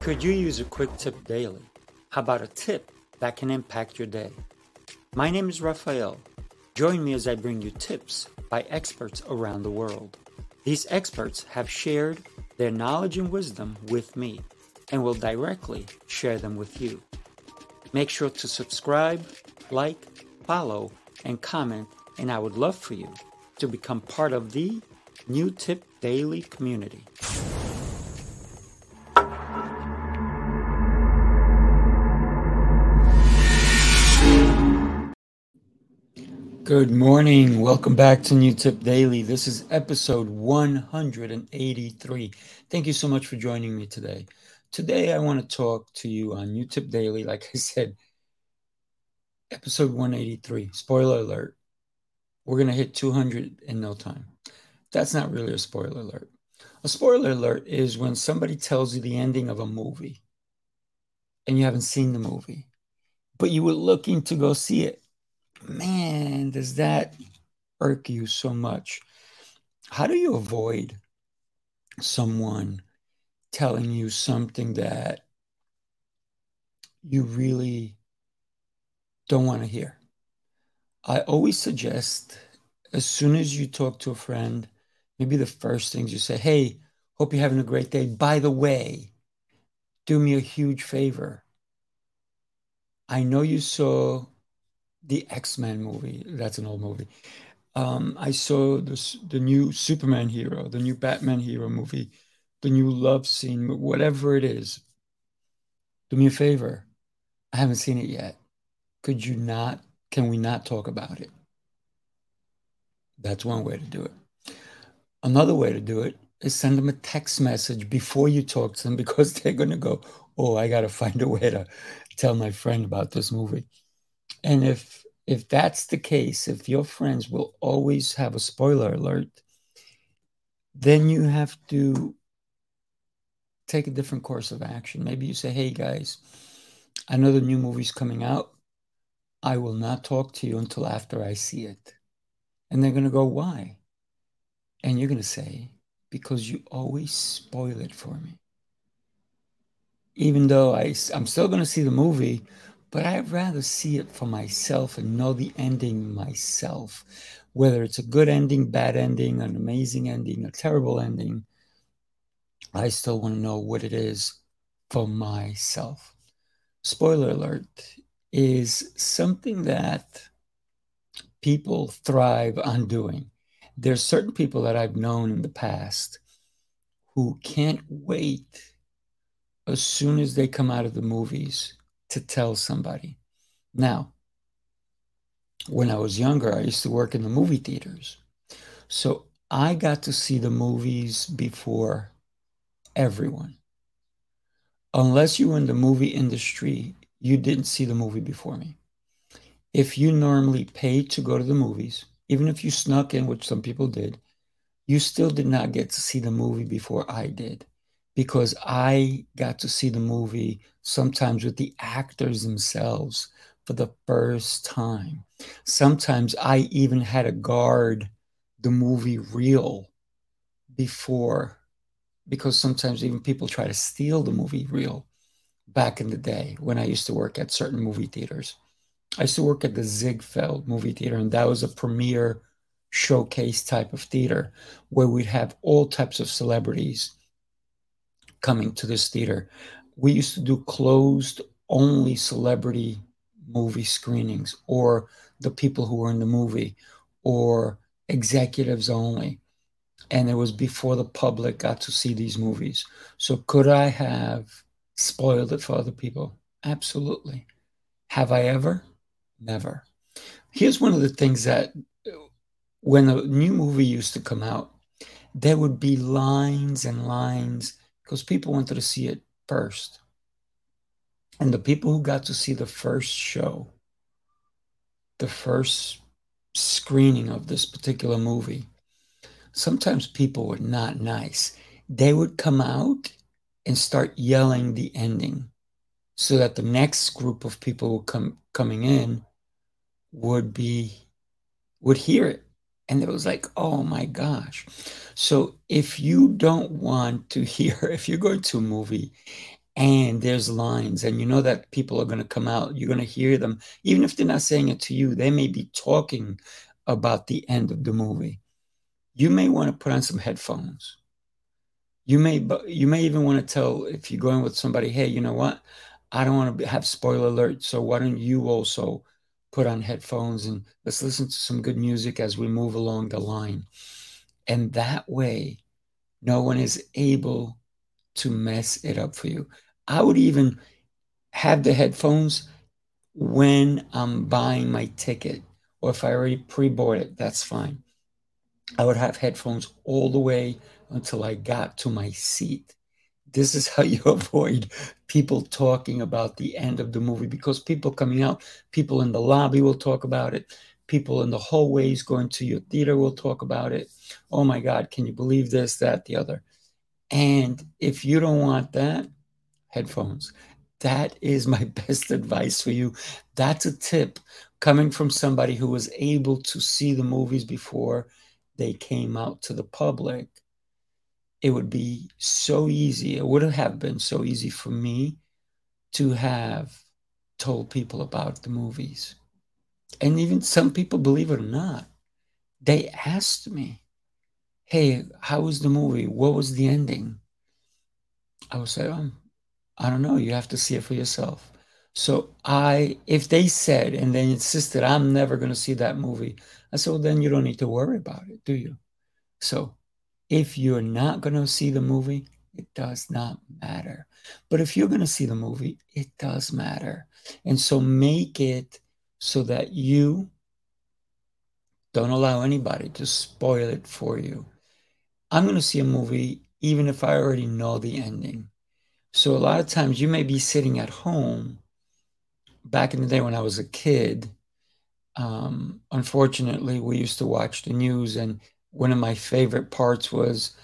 Could you use a quick tip daily? How about a tip that can impact your day? My name is Rafael. Join me as I bring you tips by experts around the world. These experts have shared their knowledge and wisdom with me and will directly share them with you. Make sure to subscribe, like, follow, and comment, and I would love for you to become part of the New Tip Daily community. Good morning. Welcome back to New Tip Daily. This is episode 183. Thank you so much for joining me today. Today, I want to talk to you on New Tip Daily. Like I said, episode 183. Spoiler alert. We're going to hit 200 in no time. That's not really a spoiler alert. A spoiler alert is when somebody tells you the ending of a movie and you haven't seen the movie, but you were looking to go see it man, does that irk you so much? How do you avoid someone telling you something that you really don't want to hear? I always suggest as soon as you talk to a friend, maybe the first things you say, Hey, hope you're having a great day. By the way, do me a huge favor. I know you saw the X Men movie. That's an old movie. Um, I saw this, the new Superman hero, the new Batman hero movie, the new love scene, whatever it is. Do me a favor. I haven't seen it yet. Could you not? Can we not talk about it? That's one way to do it. Another way to do it is send them a text message before you talk to them because they're going to go, Oh, I got to find a way to tell my friend about this movie. And if if that's the case, if your friends will always have a spoiler alert, then you have to take a different course of action. Maybe you say, "Hey guys, I know the new movie's coming out. I will not talk to you until after I see it." And they're going to go, "Why?" And you're going to say, "Because you always spoil it for me." Even though I, I'm still going to see the movie, but I'd rather see it for myself and know the ending myself. Whether it's a good ending, bad ending, an amazing ending, a terrible ending, I still want to know what it is for myself. Spoiler alert is something that people thrive on doing. There's certain people that I've known in the past who can't wait as soon as they come out of the movies to tell somebody. Now, when I was younger, I used to work in the movie theaters. So I got to see the movies before everyone. Unless you were in the movie industry, you didn't see the movie before me. If you normally paid to go to the movies, even if you snuck in, which some people did, you still did not get to see the movie before I did because I got to see the movie sometimes with the actors themselves for the first time. Sometimes I even had to guard the movie reel before because sometimes even people try to steal the movie reel back in the day when I used to work at certain movie theaters. I used to work at the Ziegfeld movie theater, and that was a premiere showcase type of theater where we'd have all types of celebrities coming to this theater. We used to do closed only celebrity movie screenings or the people who were in the movie or executives only. And it was before the public got to see these movies. So could I have spoiled it for other people? Absolutely. Have I ever? Never. Here's one of the things that when a new movie used to come out, there would be lines and lines because people wanted to see it first. And the people who got to see the first show, the first screening of this particular movie, sometimes people were not nice. They would come out and start yelling the ending so that the next group of people who come coming in would be would hear it and it was like oh my gosh. So if you don't want to hear if you're going to a movie and there's lines and you know that people are going to come out you're going to hear them even if they're not saying it to you they may be talking about the end of the movie. You may want to put on some headphones. You may you may even want to tell if you're going with somebody hey you know what? I don't want to have spoiler alert so why don't you also put on headphones and let's listen to some good music as we move along the line and that way no one is able to mess it up for you. I would even have the headphones when I'm buying my ticket, or if I already pre bought it, that's fine. I would have headphones all the way until I got to my seat. This is how you avoid people talking about the end of the movie because people coming out, people in the lobby will talk about it, people in the hallways going to your theater will talk about it. Oh my God, can you believe this, that, the other? And if you don't want that, headphones. That is my best advice for you. That's a tip coming from somebody who was able to see the movies before they came out to the public. It would be so easy. It would have been so easy for me to have told people about the movies. And even some people, believe it or not, they asked me, hey, how was the movie? What was the ending? I would say, um, I don't know. You have to see it for yourself. So I, if they said and they insisted, I'm never going to see that movie, I said, well, then you don't need to worry about it, do you? So if you're not going to see the movie, it does not matter. But if you're going to see the movie, it does matter. And so make it so that you don't allow anybody to spoil it for you. I'm going to see a movie even if I already know the ending. So a lot of times you may be sitting at home. Back in the day when I was a kid, um, unfortunately, we used to watch the news, and one of my favorite parts was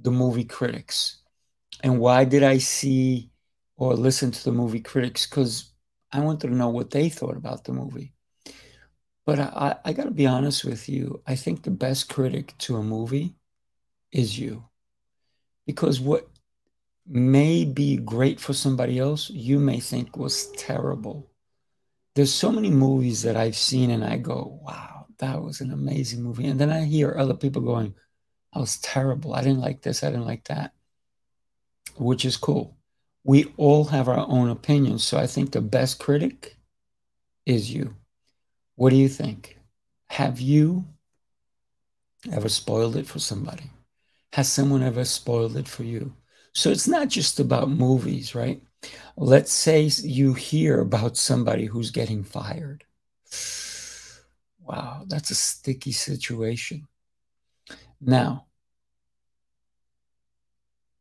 the movie critics. And why did I see or listen to the movie critics? Because I wanted to know what they thought about the movie. But I, I got to be honest with you. I think the best critic to a movie is you. Because what may be great for somebody else, you may think was terrible. There's so many movies that I've seen and I go, wow, that was an amazing movie. And then I hear other people going, that was terrible. I didn't like this. I didn't like that, which is cool. We all have our own opinions. So I think the best critic is you. What do you think? Have you ever spoiled it for somebody? Has someone ever spoiled it for you? So it's not just about movies, right? Let's say you hear about somebody who's getting fired. Wow, that's a sticky situation. Now,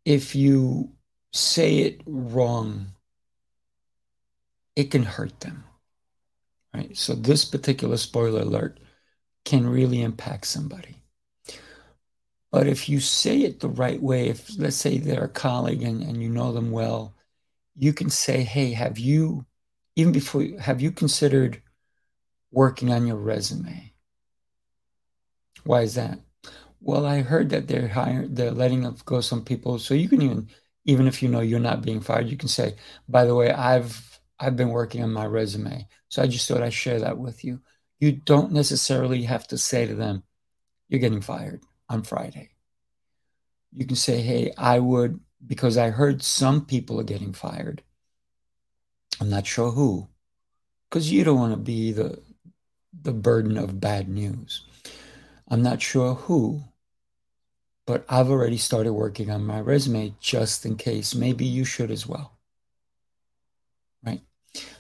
if you say it wrong, it can hurt them. Right? So this particular spoiler alert can really impact somebody. But if you say it the right way, if let's say they're a colleague and, and you know them well, you can say, hey, have you, even before, have you considered working on your resume? Why is that? Well, I heard that they're hiring, they're letting go some people. So you can even, even if you know you're not being fired, you can say, by the way, I've I've been working on my resume. So I just thought I'd share that with you. You don't necessarily have to say to them, you're getting fired on Friday. You can say, hey, I would, because I heard some people are getting fired. I'm not sure who, because you don't want to be the, the burden of bad news. I'm not sure who, but I've already started working on my resume just in case. Maybe you should as well. Right?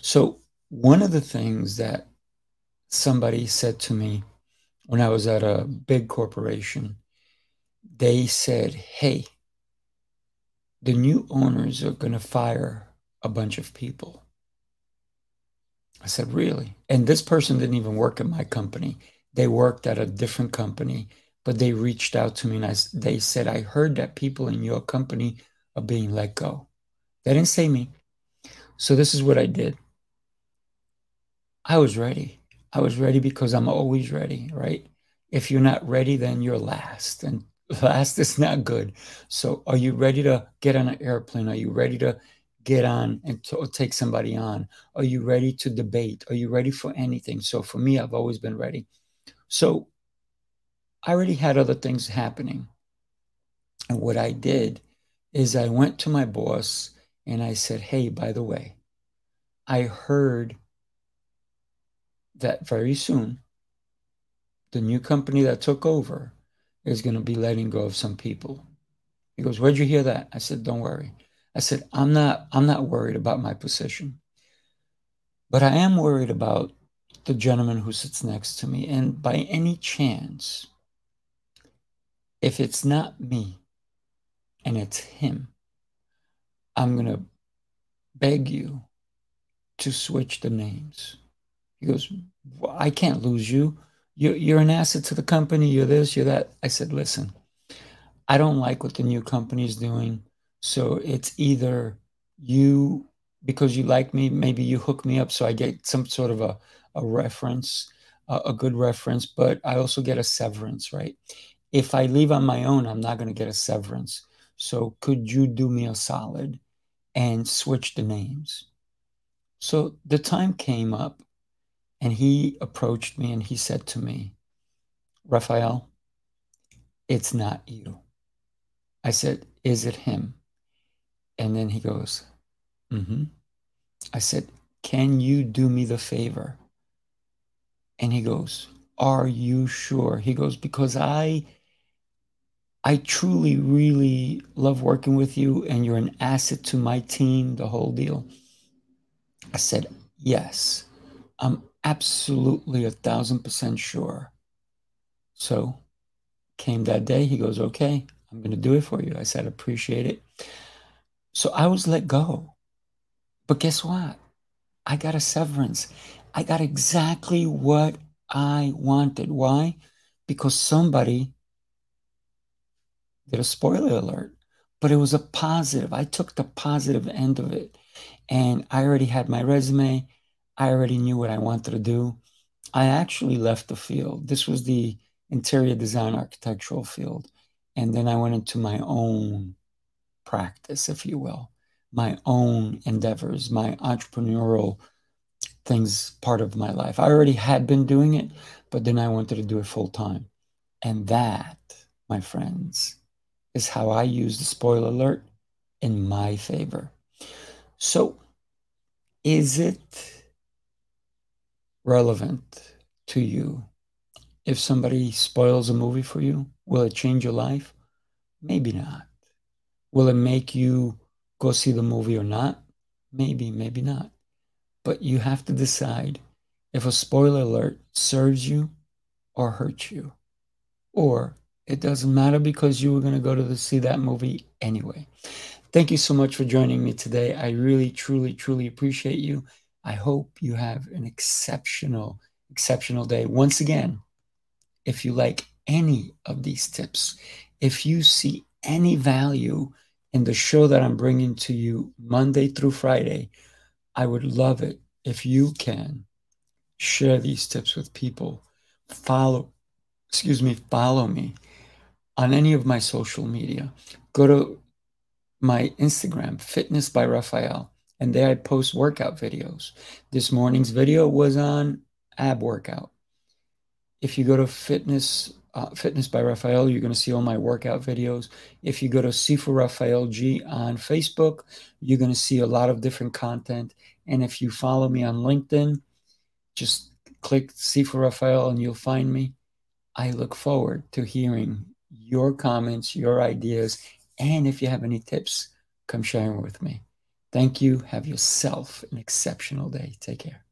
So, one of the things that somebody said to me when I was at a big corporation, they said, hey, the new owners are going to fire a bunch of people. I said, really? And this person didn't even work at my company. They worked at a different company, but they reached out to me and I, they said, I heard that people in your company are being let go. They didn't say me. So this is what I did. I was ready. I was ready because I'm always ready, right? If you're not ready, then you're last, and last is not good. So, are you ready to get on an airplane? Are you ready to get on and to, take somebody on? Are you ready to debate? Are you ready for anything? So for me, I've always been ready. So I already had other things happening. And what I did is I went to my boss and I said, Hey, by the way, I heard that very soon the new company that took over is going to be letting go of some people. He goes, Where'd you hear that? I said, Don't worry. I said, I'm not I'm not worried about my position. But I am worried about the gentleman who sits next to me. And by any chance, if it's not me and it's him, I'm going to beg you to switch the names. He goes, I can't lose you. You're, you're an asset to the company. You're this, you're that. I said, listen, I don't like what the new company is doing. So it's either you, because you like me, maybe you hook me up so I get some sort of a, a reference, a, a good reference, but I also get a severance, right? If I leave on my own, I'm not going to get a severance. So could you do me a solid and switch the names? So the time came up and he approached me and he said to me, Rafael, it's not you. I said, Is it him? And then he goes, Mm hmm. I said, Can you do me the favor? And he goes, Are you sure? He goes, Because I. I truly, really love working with you, and you're an asset to my team, the whole deal. I said, Yes, I'm absolutely a thousand percent sure. So came that day. He goes, Okay, I'm going to do it for you. I said, Appreciate it. So I was let go. But guess what? I got a severance. I got exactly what I wanted. Why? Because somebody did a spoiler alert, but it was a positive. I took the positive end of it. And I already had my resume. I already knew what I wanted to do. I actually left the field. This was the interior design architectural field. And then I went into my own practice, if you will, my own endeavors, my entrepreneurial things part of my life. I already had been doing it, but then I wanted to do it full time. And that, my friends, is how I use the spoiler alert in my favor. So, is it relevant to you. If somebody spoils a movie for you, will it change your life? Maybe not. Will it make you go see the movie or not? Maybe, maybe not. But you have to decide if a spoiler alert serves you or hurts you. Or it doesn't matter because you were going to go to the, see that movie anyway. Thank you so much for joining me today. I really, truly, truly appreciate you. I hope you have an exceptional, exceptional day. Once again, if you like any of these tips, if you see any value in the show that I'm bringing to you Monday through Friday, I would love it if you can share these tips with people. Follow, excuse me, follow me on any of my social media. Go to my Instagram, Fitness by Rafael and there I post workout videos. This morning's video was on ab workout. If you go to fitness uh, fitness by Rafael, you're going to see all my workout videos. If you go to Sifu Rafael G on Facebook, you're going to see a lot of different content. And if you follow me on LinkedIn, just click Sifu Rafael and you'll find me. I look forward to hearing your comments, your ideas, and if you have any tips, come share them with me. Thank you. Have yourself an exceptional day. Take care.